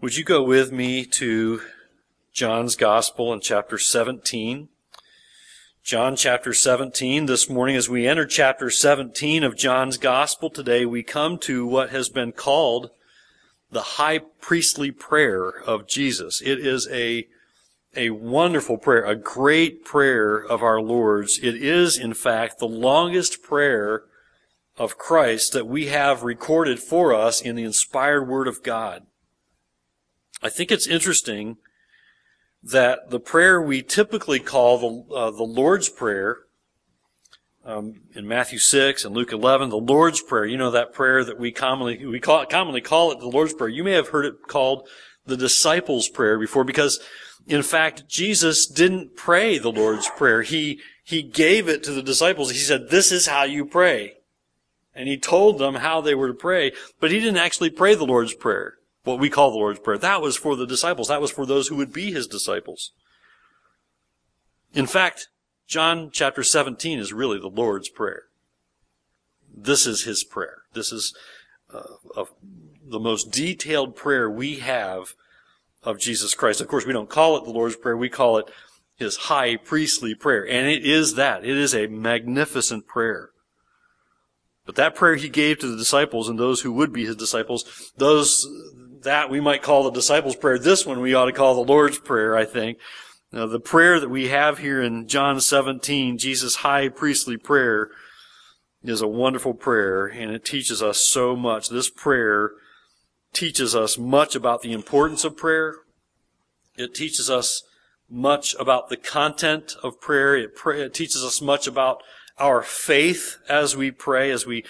Would you go with me to John's Gospel in chapter 17? John chapter 17. This morning, as we enter chapter 17 of John's Gospel today, we come to what has been called the high priestly prayer of Jesus. It is a, a wonderful prayer, a great prayer of our Lord's. It is, in fact, the longest prayer of Christ that we have recorded for us in the inspired Word of God. I think it's interesting that the prayer we typically call the, uh, the Lord's Prayer, um, in Matthew 6 and Luke 11, the Lord's Prayer, you know that prayer that we commonly, we call commonly call it the Lord's Prayer. You may have heard it called the disciples' prayer before because in fact, Jesus didn't pray the Lord's Prayer. He, he gave it to the disciples. He said, this is how you pray. And he told them how they were to pray, but he didn't actually pray the Lord's Prayer what we call the Lord's Prayer. That was for the disciples. That was for those who would be his disciples. In fact, John chapter 17 is really the Lord's Prayer. This is his prayer. This is uh, the most detailed prayer we have of Jesus Christ. Of course, we don't call it the Lord's Prayer. We call it his high priestly prayer. And it is that. It is a magnificent prayer. But that prayer he gave to the disciples and those who would be his disciples, those that we might call the disciples' prayer. This one we ought to call the Lord's Prayer, I think. Now, the prayer that we have here in John 17, Jesus' high priestly prayer, is a wonderful prayer, and it teaches us so much. This prayer teaches us much about the importance of prayer. It teaches us much about the content of prayer. It, pray, it teaches us much about our faith as we pray, as we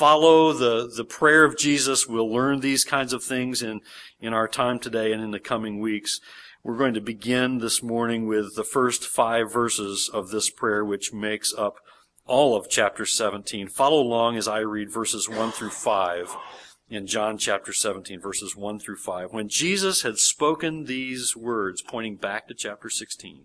follow the, the prayer of Jesus. We'll learn these kinds of things in, in our time today and in the coming weeks. We're going to begin this morning with the first five verses of this prayer, which makes up all of chapter 17. Follow along as I read verses 1 through 5 in John chapter 17, verses 1 through 5. When Jesus had spoken these words, pointing back to chapter 16,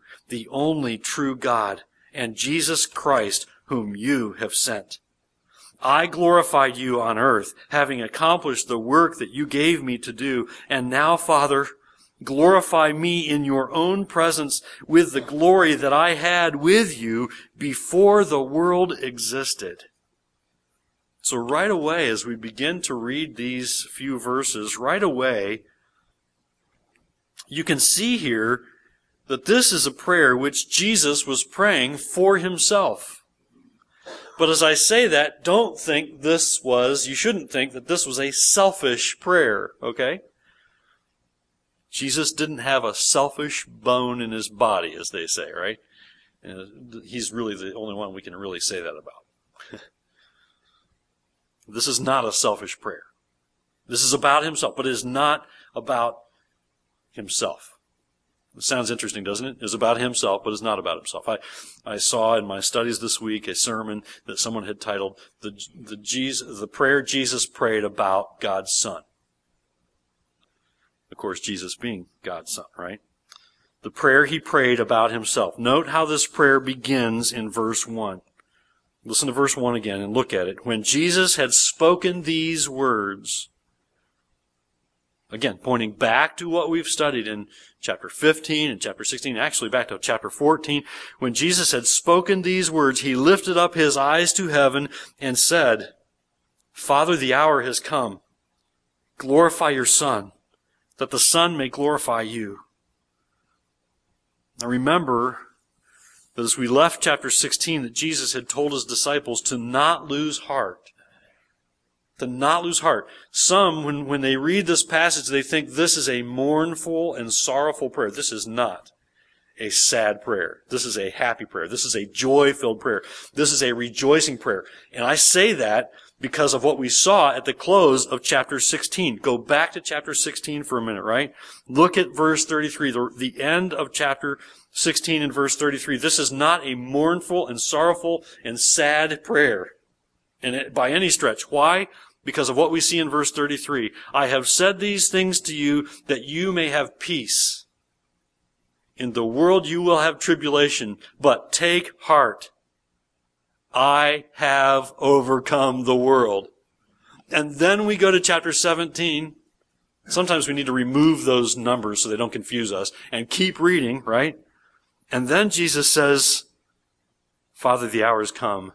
the only true God, and Jesus Christ, whom you have sent. I glorified you on earth, having accomplished the work that you gave me to do. And now, Father, glorify me in your own presence with the glory that I had with you before the world existed. So right away, as we begin to read these few verses, right away, you can see here that this is a prayer which Jesus was praying for himself. But as I say that, don't think this was, you shouldn't think that this was a selfish prayer, okay? Jesus didn't have a selfish bone in his body, as they say, right? And uh, he's really the only one we can really say that about. this is not a selfish prayer. This is about himself, but it is not about himself. Sounds interesting, doesn't it? It's about himself, but it's not about himself. I, I saw in my studies this week a sermon that someone had titled the, the, Jesus, the prayer Jesus prayed about God's Son. Of course, Jesus being God's Son, right? The prayer he prayed about himself. Note how this prayer begins in verse 1. Listen to verse 1 again and look at it. When Jesus had spoken these words, Again, pointing back to what we've studied in chapter 15 and chapter 16, actually back to chapter 14. When Jesus had spoken these words, he lifted up his eyes to heaven and said, Father, the hour has come. Glorify your Son, that the Son may glorify you. Now remember that as we left chapter 16, that Jesus had told his disciples to not lose heart to not lose heart. Some, when, when they read this passage, they think this is a mournful and sorrowful prayer. This is not a sad prayer. This is a happy prayer. This is a joy filled prayer. This is a rejoicing prayer. And I say that because of what we saw at the close of chapter 16. Go back to chapter 16 for a minute, right? Look at verse 33, the, the end of chapter 16 and verse 33. This is not a mournful and sorrowful and sad prayer and by any stretch. Why? Because of what we see in verse 33. I have said these things to you that you may have peace. In the world you will have tribulation, but take heart. I have overcome the world. And then we go to chapter 17. Sometimes we need to remove those numbers so they don't confuse us and keep reading, right? And then Jesus says, Father, the hour has come.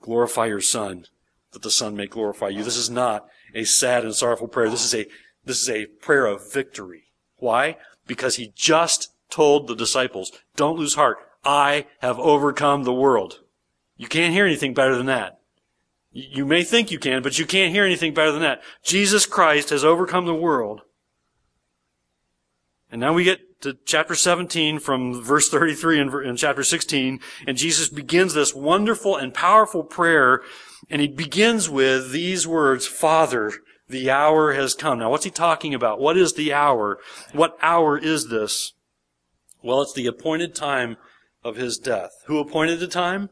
Glorify your Son, that the Son may glorify you. This is not a sad and sorrowful prayer. This is a, this is a prayer of victory. Why? Because he just told the disciples, don't lose heart. I have overcome the world. You can't hear anything better than that. You may think you can, but you can't hear anything better than that. Jesus Christ has overcome the world. And now we get to chapter 17 from verse 33 in, chapter 16, and Jesus begins this wonderful and powerful prayer, and he begins with these words, Father, the hour has come. Now what's he talking about? What is the hour? What hour is this? Well, it's the appointed time of his death. Who appointed the time?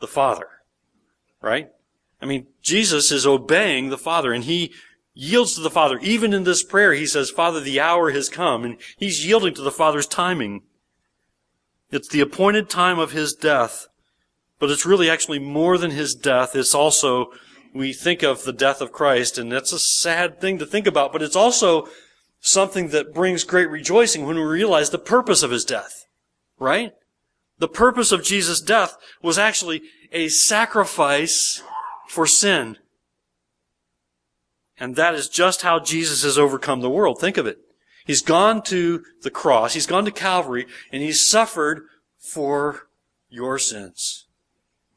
the Father. Right? I mean, Jesus is obeying the Father and he yields to the Father. Even in this prayer, he says, Father, the hour has come and he's yielding to the Father's timing. It's the appointed time of his death, but it's really actually more than his death. It's also, we think of the death of Christ and that's a sad thing to think about, but it's also something that brings great rejoicing when we realize the purpose of his death. Right? The purpose of Jesus' death was actually a sacrifice for sin. And that is just how Jesus has overcome the world. Think of it. He's gone to the cross, he's gone to Calvary, and he's suffered for your sins.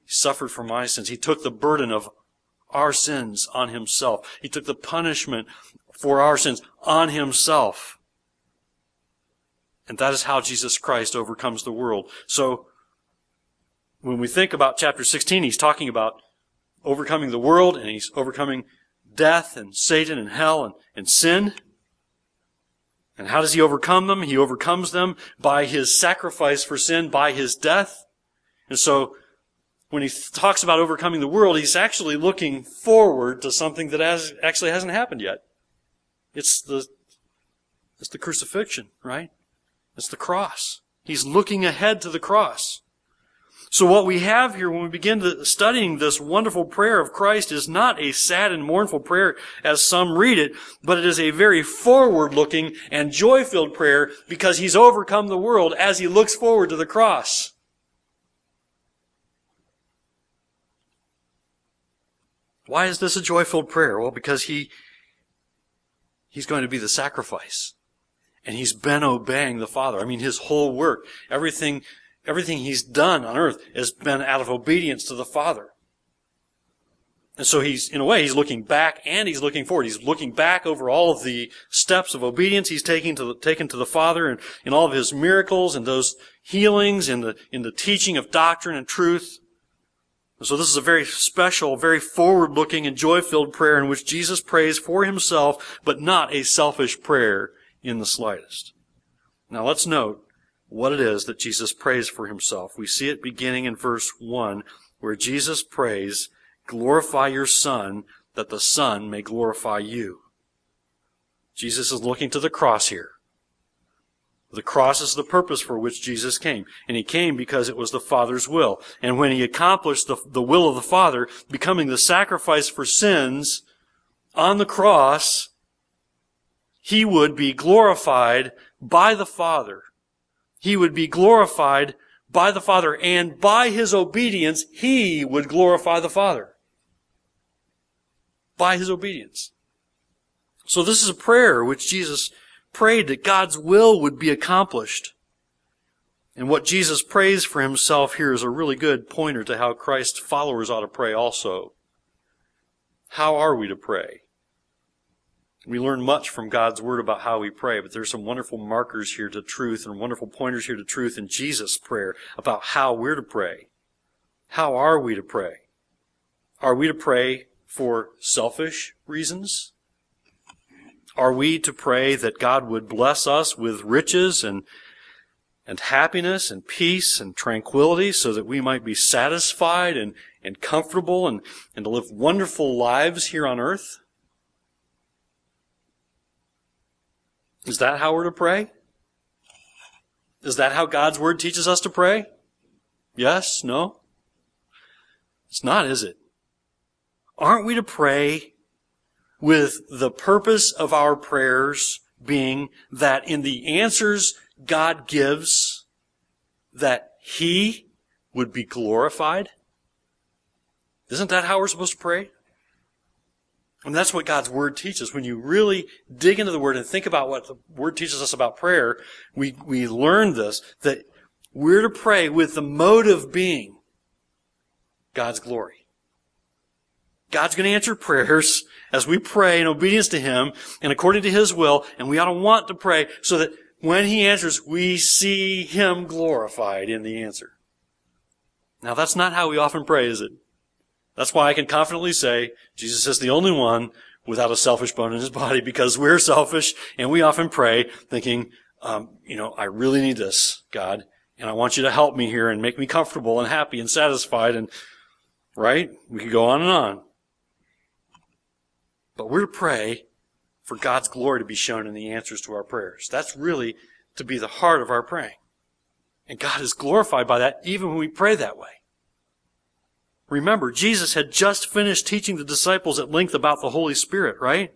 He suffered for my sins. He took the burden of our sins on himself. He took the punishment for our sins on himself. And that is how Jesus Christ overcomes the world. So, when we think about chapter 16, he's talking about overcoming the world and he's overcoming death and Satan and hell and, and sin. And how does he overcome them? He overcomes them by his sacrifice for sin, by his death. And so, when he talks about overcoming the world, he's actually looking forward to something that has, actually hasn't happened yet. It's the, it's the crucifixion, right? It's the cross. He's looking ahead to the cross. So what we have here when we begin to studying this wonderful prayer of Christ is not a sad and mournful prayer as some read it, but it is a very forward-looking and joy-filled prayer because he's overcome the world as he looks forward to the cross. Why is this a joy-filled prayer? Well, because he, he's going to be the sacrifice. And he's been obeying the Father. I mean, his whole work, everything, everything he's done on earth has been out of obedience to the Father. And so he's, in a way, he's looking back and he's looking forward. He's looking back over all of the steps of obedience he's taken to the, taken to the Father and in all of his miracles and those healings and the, in the teaching of doctrine and truth. So this is a very special, very forward-looking and joy-filled prayer in which Jesus prays for himself, but not a selfish prayer in the slightest. Now let's note what it is that Jesus prays for himself. We see it beginning in verse 1 where Jesus prays, glorify your Son that the Son may glorify you. Jesus is looking to the cross here. The cross is the purpose for which Jesus came. And he came because it was the Father's will. And when he accomplished the, the will of the Father, becoming the sacrifice for sins on the cross, he would be glorified by the Father. He would be glorified by the Father, and by his obedience, he would glorify the Father. By his obedience. So this is a prayer which Jesus prayed that God's will would be accomplished. And what Jesus prays for himself here is a really good pointer to how Christ's followers ought to pray also. How are we to pray? We learn much from God's Word about how we pray, but there's some wonderful markers here to truth and wonderful pointers here to truth in Jesus' prayer about how we're to pray. How are we to pray? Are we to pray for selfish reasons? Are we to pray that God would bless us with riches and, and happiness and peace and tranquility so that we might be satisfied and, and comfortable and, and to live wonderful lives here on earth? Is that how we're to pray? Is that how God's Word teaches us to pray? Yes? No? It's not, is it? Aren't we to pray with the purpose of our prayers being that in the answers God gives, that He would be glorified? Isn't that how we're supposed to pray? And that's what God's Word teaches. When you really dig into the Word and think about what the Word teaches us about prayer, we, we learn this, that we're to pray with the motive being God's glory. God's going to answer prayers as we pray in obedience to Him and according to His will, and we ought to want to pray so that when He answers, we see Him glorified in the answer. Now that's not how we often pray, is it? That's why I can confidently say Jesus is the only one without a selfish bone in his body because we're selfish and we often pray thinking, um, you know, I really need this, God, and I want you to help me here and make me comfortable and happy and satisfied and, right? We could go on and on. But we're to pray for God's glory to be shown in the answers to our prayers. That's really to be the heart of our praying. And God is glorified by that even when we pray that way. Remember, Jesus had just finished teaching the disciples at length about the Holy Spirit, right?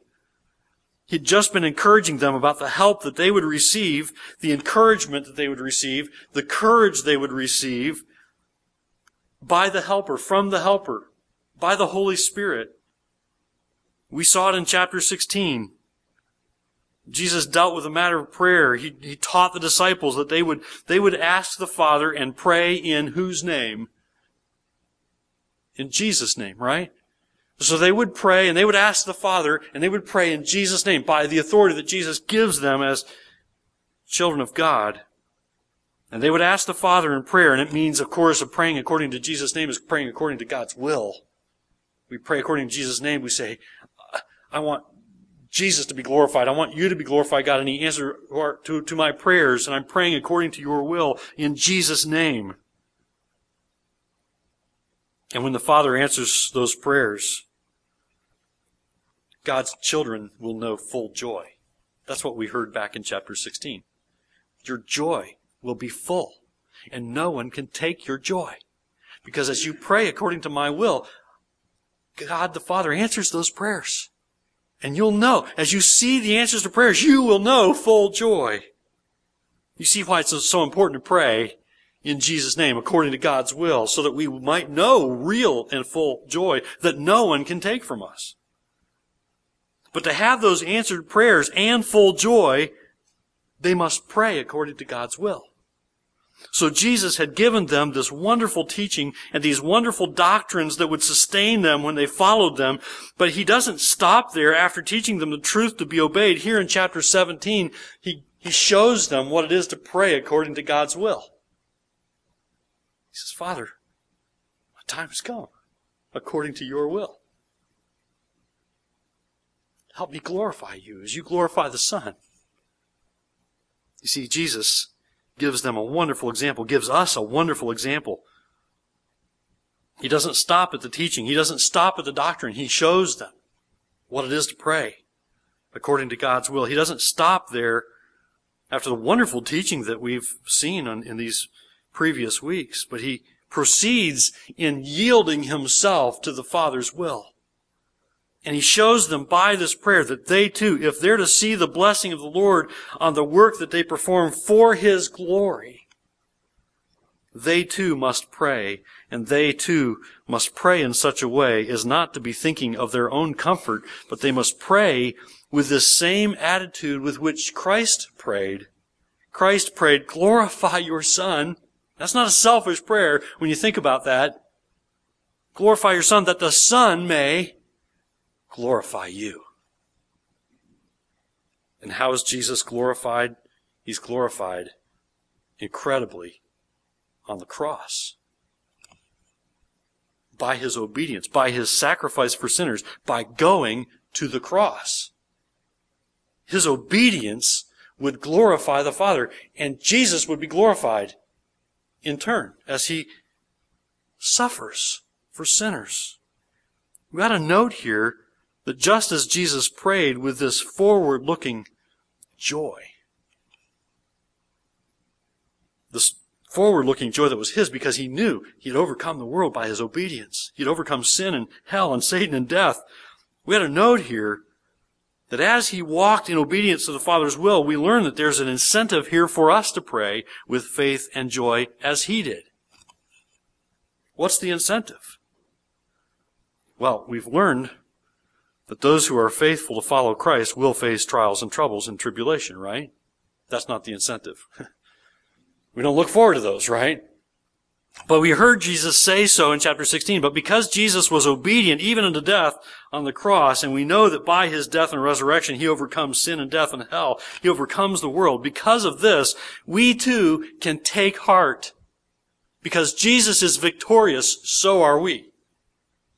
He'd just been encouraging them about the help that they would receive, the encouragement that they would receive, the courage they would receive by the helper, from the helper, by the Holy Spirit. We saw it in chapter 16. Jesus dealt with the matter of prayer. He, he taught the disciples that they would, they would ask the Father and pray in whose name? In Jesus' name, right? So they would pray and they would ask the Father and they would pray in Jesus' name by the authority that Jesus gives them as children of God. And they would ask the Father in prayer, and it means, of course, of praying according to Jesus' name is praying according to God's will. We pray according to Jesus' name. We say, I want Jesus to be glorified. I want you to be glorified, God. And He answers to, to my prayers, and I'm praying according to your will in Jesus' name. And when the Father answers those prayers, God's children will know full joy. That's what we heard back in chapter 16. Your joy will be full, and no one can take your joy. Because as you pray according to my will, God the Father answers those prayers. And you'll know, as you see the answers to prayers, you will know full joy. You see why it's so important to pray in Jesus' name, according to God's will, so that we might know real and full joy that no one can take from us. But to have those answered prayers and full joy, they must pray according to God's will. So Jesus had given them this wonderful teaching and these wonderful doctrines that would sustain them when they followed them. But he doesn't stop there after teaching them the truth to be obeyed. Here in chapter 17, he, he shows them what it is to pray according to God's will. He says, Father, my time has come according to your will. Help me glorify you as you glorify the Son. You see, Jesus gives them a wonderful example, gives us a wonderful example. He doesn't stop at the teaching. He doesn't stop at the doctrine. He shows them what it is to pray according to God's will. He doesn't stop there after the wonderful teaching that we've seen in these previous weeks, but he proceeds in yielding himself to the Father's will. And he shows them by this prayer that they too, if they're to see the blessing of the Lord on the work that they perform for his glory, they too must pray, and they too must pray in such a way as not to be thinking of their own comfort, but they must pray with the same attitude with which Christ prayed. Christ prayed, glorify your Son, that's not a selfish prayer when you think about that. Glorify your Son that the Son may glorify you. And how is Jesus glorified? He's glorified incredibly on the cross. by his obedience, by his sacrifice for sinners, by going to the cross. His obedience would glorify the Father, and Jesus would be glorified in turn as he suffers for sinners. We got a note here that just as Jesus prayed with this forward looking joy, this forward looking joy that was his because he knew he had overcome the world by his obedience. He had overcome sin and hell and Satan and death. We had a note here that as he walked in obedience to the Father's will, we learn that there's an incentive here for us to pray with faith and joy as he did. What's the incentive? Well, we've learned that those who are faithful to follow Christ will face trials and troubles and tribulation, right? That's not the incentive. we don't look forward to those, right? But we heard Jesus say so in chapter 16. But because Jesus was obedient even unto death on the cross, and we know that by his death and resurrection he overcomes sin and death and hell, he overcomes the world. Because of this, we too can take heart. Because Jesus is victorious, so are we.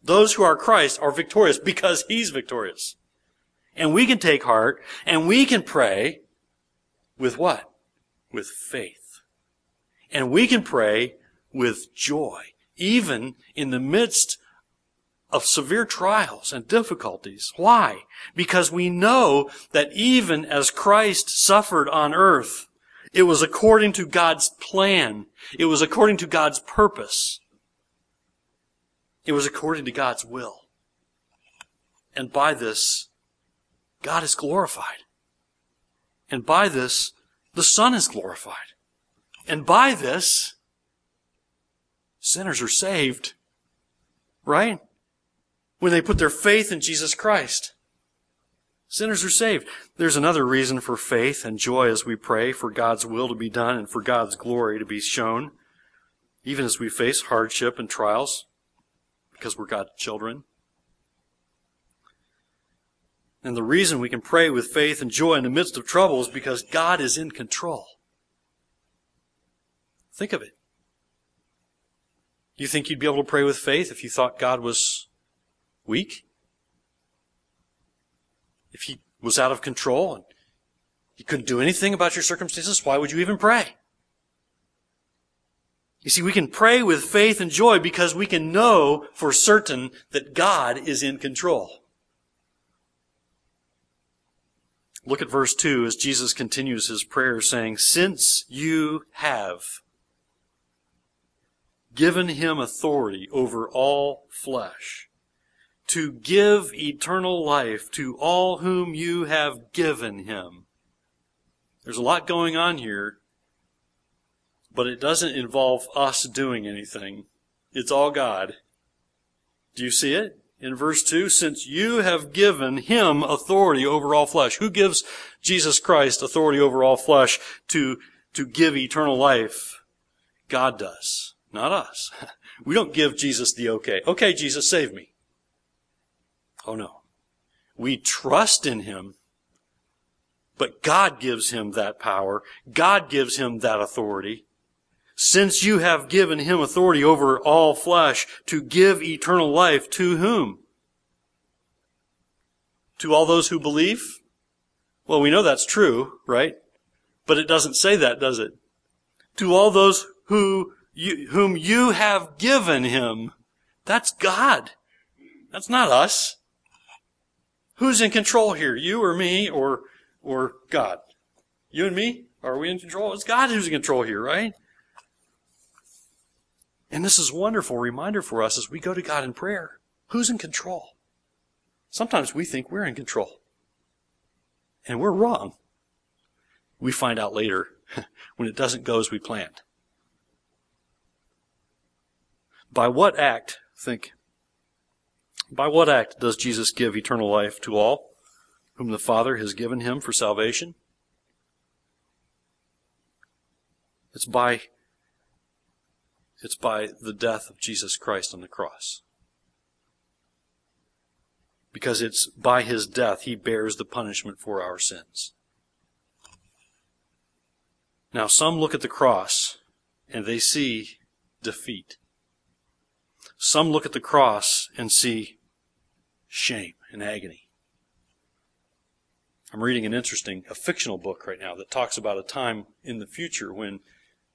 Those who are Christ are victorious because he's victorious. And we can take heart and we can pray with what? With faith. And we can pray with joy, even in the midst of severe trials and difficulties. Why? Because we know that even as Christ suffered on earth, it was according to God's plan. It was according to God's purpose. It was according to God's will. And by this, God is glorified. And by this, the Son is glorified. And by this, sinners are saved. Right? When they put their faith in Jesus Christ. Sinners are saved. There's another reason for faith and joy as we pray for God's will to be done and for God's glory to be shown, even as we face hardship and trials, because we're God's children. And the reason we can pray with faith and joy in the midst of trouble is because God is in control. Think of it. You think you'd be able to pray with faith if you thought God was weak? If he was out of control and you couldn't do anything about your circumstances, why would you even pray? You see, we can pray with faith and joy because we can know for certain that God is in control. Look at verse 2 as Jesus continues his prayer saying, Since you have given him authority over all flesh, to give eternal life to all whom you have given him. There's a lot going on here, but it doesn't involve us doing anything. It's all God. Do you see it? In verse 2, since you have given him authority over all flesh. Who gives Jesus Christ authority over all flesh to, to give eternal life? God does. Not us. We don't give Jesus the okay. Okay, Jesus, save me. Oh no. We trust in Him, but God gives Him that power. God gives Him that authority. Since you have given Him authority over all flesh to give eternal life to whom? To all those who believe? Well, we know that's true, right? But it doesn't say that, does it? To all those who you, whom you have given him. That's God. That's not us. Who's in control here? You or me or, or God? You and me? Are we in control? It's God who's in control here, right? And this is a wonderful reminder for us as we go to God in prayer. Who's in control? Sometimes we think we're in control. And we're wrong. We find out later when it doesn't go as we planned. By what act, think, by what act does Jesus give eternal life to all whom the Father has given him for salvation? It's by it's by the death of Jesus Christ on the cross. Because it's by his death he bears the punishment for our sins. Now some look at the cross and they see defeat. Some look at the cross and see shame and agony. I'm reading an interesting, a fictional book right now that talks about a time in the future when,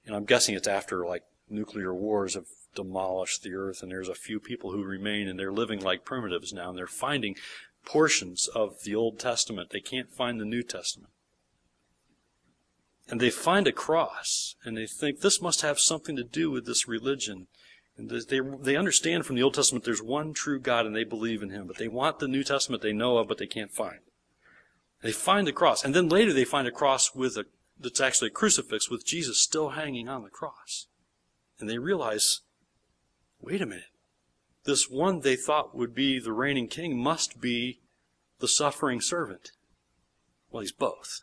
and I'm guessing it's after like nuclear wars have demolished the earth and there's a few people who remain and they're living like primitives now and they're finding portions of the Old Testament. They can't find the New Testament. And they find a cross and they think this must have something to do with this religion. They, they understand from the Old Testament there's one true God and they believe in Him, but they want the New Testament they know of but they can't find. They find the cross. And then later they find a cross with a, that's actually a crucifix with Jesus still hanging on the cross. And they realize, wait a minute. This one they thought would be the reigning king must be the suffering servant. Well, he's both.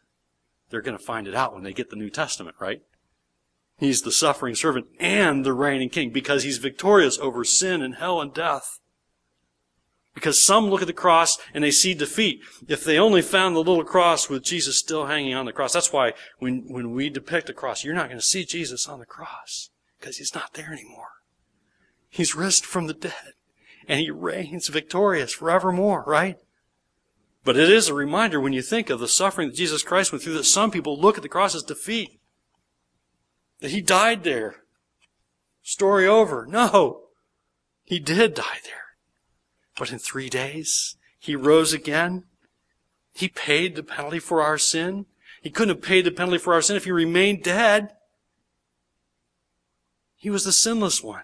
They're going to find it out when they get the New Testament, right? He's the suffering servant and the reigning king because he's victorious over sin and hell and death. Because some look at the cross and they see defeat. If they only found the little cross with Jesus still hanging on the cross, that's why when, when we depict a cross, you're not going to see Jesus on the cross because he's not there anymore. He's risen from the dead and he reigns victorious forevermore, right? But it is a reminder when you think of the suffering that Jesus Christ went through that some people look at the cross as defeat. That he died there. Story over. No. He did die there. But in three days, he rose again. He paid the penalty for our sin. He couldn't have paid the penalty for our sin if he remained dead. He was the sinless one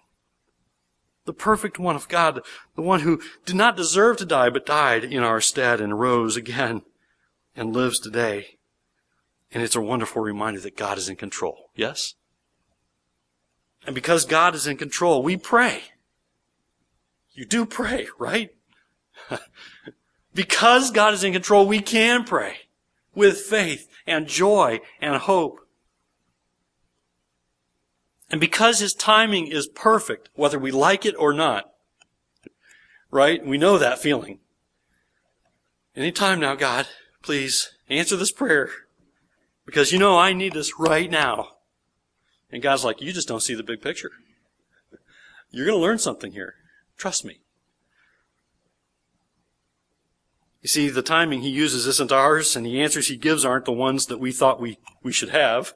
the perfect one of God, the one who did not deserve to die, but died in our stead and rose again and lives today. And it's a wonderful reminder that God is in control. Yes? And because God is in control, we pray. You do pray, right? because God is in control, we can pray with faith and joy and hope. And because His timing is perfect, whether we like it or not, right? We know that feeling. Anytime now, God, please answer this prayer because you know I need this right now. And God's like, you just don't see the big picture. You're going to learn something here. Trust me. You see, the timing he uses isn't ours, and the answers he gives aren't the ones that we thought we, we should have.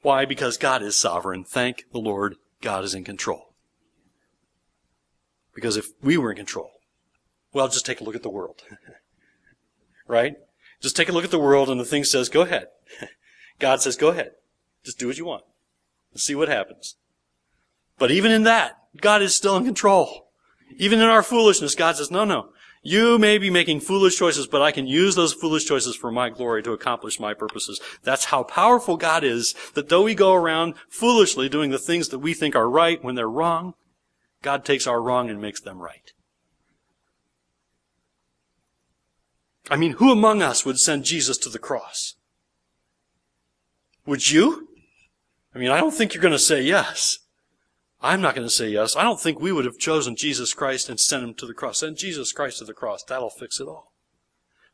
Why? Because God is sovereign. Thank the Lord, God is in control. Because if we were in control, well, just take a look at the world. right? Just take a look at the world and the thing says, go ahead. God says, go ahead. Just do what you want. Let's see what happens. But even in that, God is still in control. Even in our foolishness, God says, no, no. You may be making foolish choices, but I can use those foolish choices for my glory to accomplish my purposes. That's how powerful God is, that though we go around foolishly doing the things that we think are right when they're wrong, God takes our wrong and makes them right. I mean, who among us would send Jesus to the cross? Would you? I mean, I don't think you're going to say yes. I'm not going to say yes. I don't think we would have chosen Jesus Christ and sent him to the cross. Send Jesus Christ to the cross. That'll fix it all.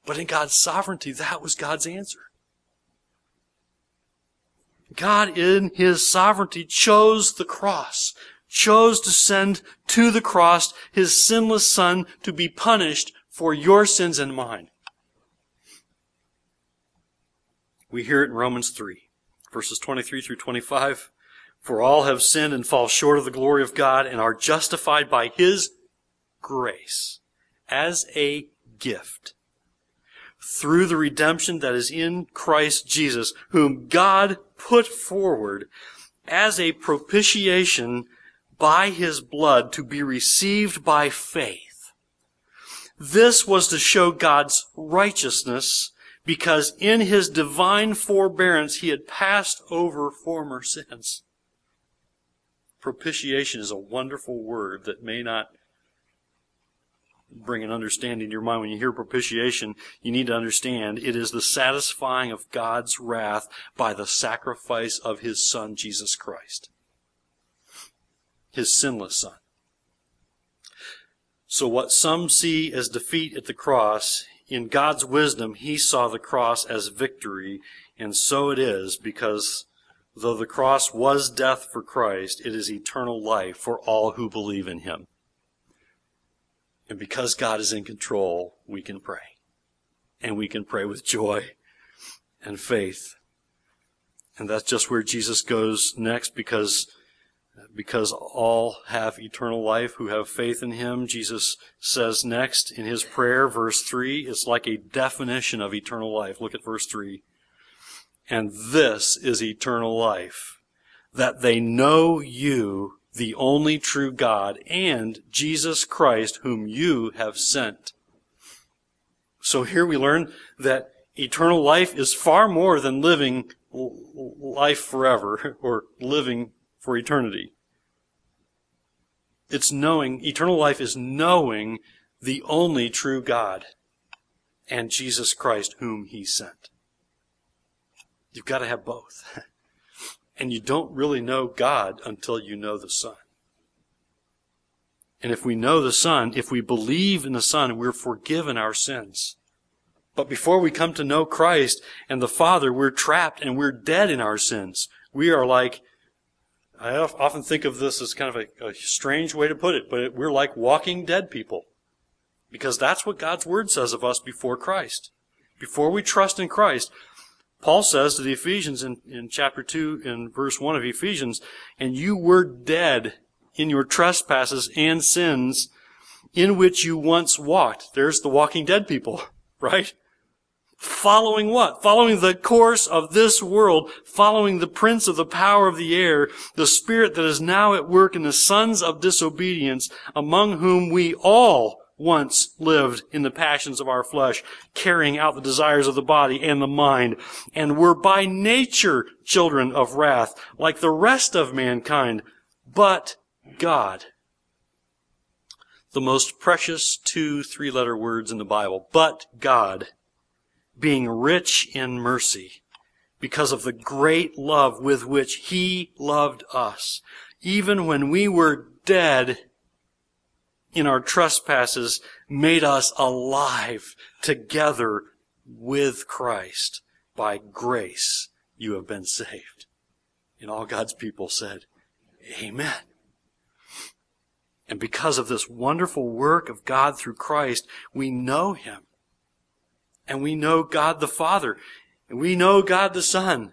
But in God's sovereignty, that was God's answer. God in His sovereignty chose the cross, chose to send to the cross His sinless Son to be punished for your sins and mine. We hear it in Romans 3, verses 23 through 25. For all have sinned and fall short of the glory of God and are justified by His grace as a gift through the redemption that is in Christ Jesus, whom God put forward as a propitiation by His blood to be received by faith. This was to show God's righteousness because in His divine forbearance He had passed over former sins propitiation is a wonderful word that may not bring an understanding to your mind. When you hear propitiation, you need to understand it is the satisfying of God's wrath by the sacrifice of His Son, Jesus Christ. His sinless Son. So what some see as defeat at the cross, in God's wisdom, He saw the cross as victory, and so it is because though the cross was death for Christ, it is eternal life for all who believe in him. And because God is in control, we can pray. And we can pray with joy and faith. And that's just where Jesus goes next because because all have eternal life who have faith in him. Jesus says next in his prayer, verse 3, it's like a definition of eternal life. Look at verse 3. And this is eternal life, that they know you, the only true God, and Jesus Christ, whom you have sent. So here we learn that eternal life is far more than living life forever or living for eternity. It's knowing, eternal life is knowing the only true God and Jesus Christ whom he sent. You've got to have both. and you don't really know God until you know the Son. And if we know the Son, if we believe in the Son, we're forgiven our sins. But before we come to know Christ and the Father, we're trapped and we're dead in our sins. We are like I often think of this as kind of a, a strange way to put it, but we're like walking dead people. Because that's what God's Word says of us before Christ. Before we trust in Christ, Paul says to the Ephesians in, in chapter 2 in verse 1 of Ephesians, and you were dead in your trespasses and sins in which you once walked. There's the walking dead people, right? Following what? Following the course of this world, following the prince of the power of the air, the spirit that is now at work in the sons of disobedience, among whom we all once lived in the passions of our flesh, carrying out the desires of the body and the mind, and were by nature children of wrath, like the rest of mankind. But God, the most precious two three-letter words in the Bible, but God, being rich in mercy because of the great love with which he loved us. Even when we were dead in our trespasses, made us alive together with Christ. By grace, you have been saved. And all God's people said, Amen. And because of this wonderful work of God through Christ, we know Him and we know God the Father, and we know God the Son.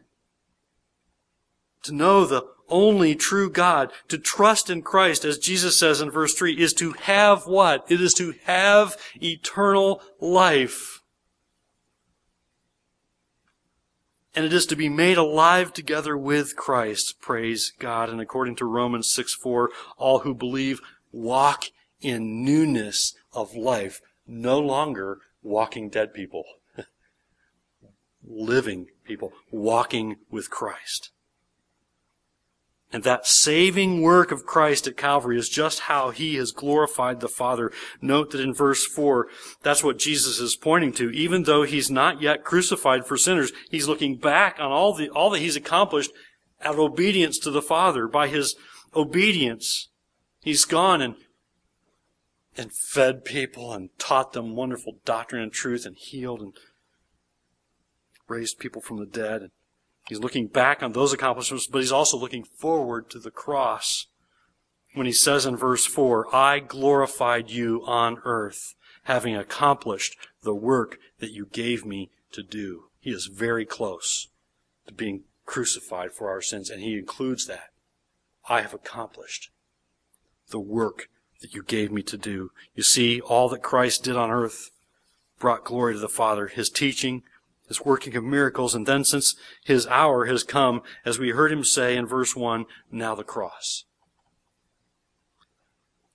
To know the only true God, to trust in Christ, as Jesus says in verse 3, is to have what? It is to have eternal life. And it is to be made alive together with Christ. Praise God. And according to Romans 6 4, all who believe walk in newness of life, no longer walking dead people, living people, walking with Christ. And that saving work of Christ at Calvary is just how He has glorified the Father. Note that in verse 4, that's what Jesus is pointing to. Even though He's not yet crucified for sinners, He's looking back on all the, all that He's accomplished out of obedience to the Father. By His obedience, He's gone and and fed people and taught them wonderful doctrine and truth and healed and raised people from the dead. And he's looking back on those accomplishments, but he's also looking forward to the cross when he says in verse 4, I glorified you on earth, having accomplished the work that you gave me to do. He is very close to being crucified for our sins, and he includes that. I have accomplished the work that you gave me to do. You see, all that Christ did on earth brought glory to the Father. His teaching, his working of miracles, and then since his hour has come, as we heard him say in verse 1, now the cross.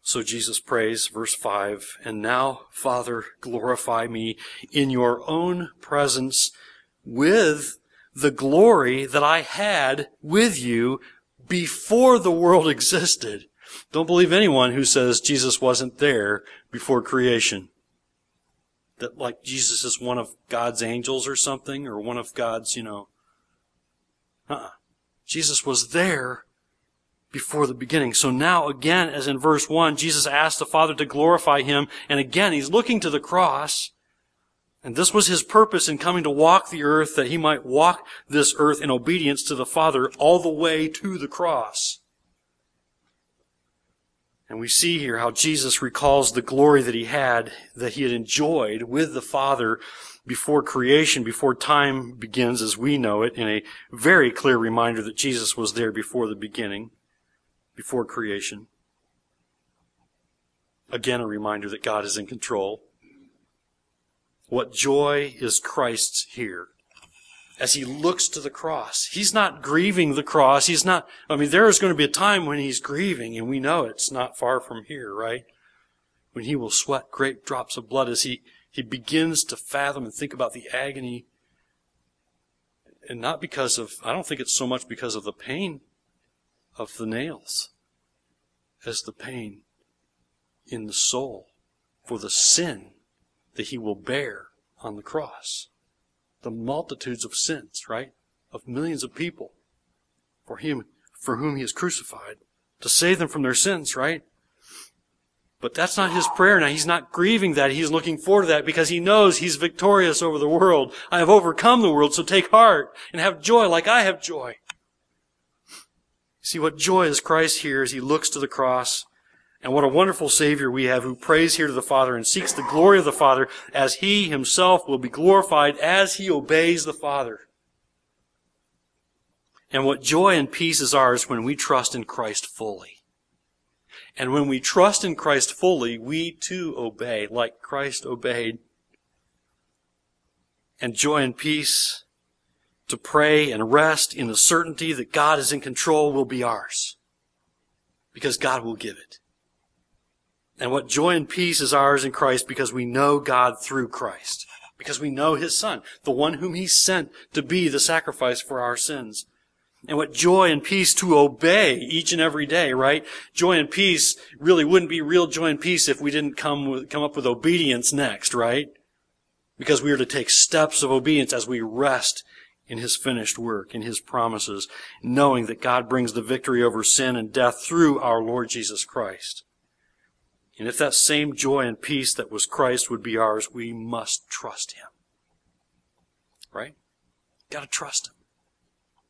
So Jesus prays, verse 5, And now, Father, glorify me in your own presence with the glory that I had with you before the world existed. Don't believe anyone who says Jesus wasn't there before creation. That like Jesus is one of God's angels or something, or one of God's, you know. Uh-uh. Jesus was there before the beginning. So now again, as in verse 1, Jesus asked the Father to glorify him, and again he's looking to the cross, And this was his purpose in coming to walk the earth, that he might walk this earth in obedience to the Father all the way to the cross. And we see here how Jesus recalls the glory that he had, that he had enjoyed with the Father before creation, before time begins as we know it, in a very clear reminder that Jesus was there before the beginning, before creation. Again, a reminder that God is in control. What joy is Christ's here as he looks to the cross. He's not grieving the cross. He's not, I mean, there is going to be a time when he's grieving, and we know it's not far from here, right? When he will sweat great drops of blood as he, he begins to fathom and think about the agony. And not because of, I don't think it's so much because of the pain of the nails as the pain in the soul for the sin that he will bear on the cross. The multitudes of sins, right? Of millions of people for him, for whom he is crucified to save them from their sins, right? But that's not his prayer now. He's not grieving that. He's looking forward to that because he knows he's victorious over the world. I have overcome the world, so take heart and have joy like I have joy. See what joy is Christ here as he looks to the cross and what a wonderful Savior we have who prays here to the Father and seeks the glory of the Father as He Himself will be glorified as He obeys the Father. And what joy and peace is ours when we trust in Christ fully. And when we trust in Christ fully, we too obey like Christ obeyed. And joy and peace to pray and rest in the certainty that God is in control will be ours. Because God will give it. And what joy and peace is ours in Christ because we know God through Christ. Because we know His Son, the one whom He sent to be the sacrifice for our sins. And what joy and peace to obey each and every day, right? Joy and peace really wouldn't be real joy and peace if we didn't come with, come up with obedience next, right? Because we are to take steps of obedience as we rest in His finished work, in His promises, knowing that God brings the victory over sin and death through our Lord Jesus Christ. And if that same joy and peace that was Christ would be ours, we must trust Him. Right? Gotta trust Him.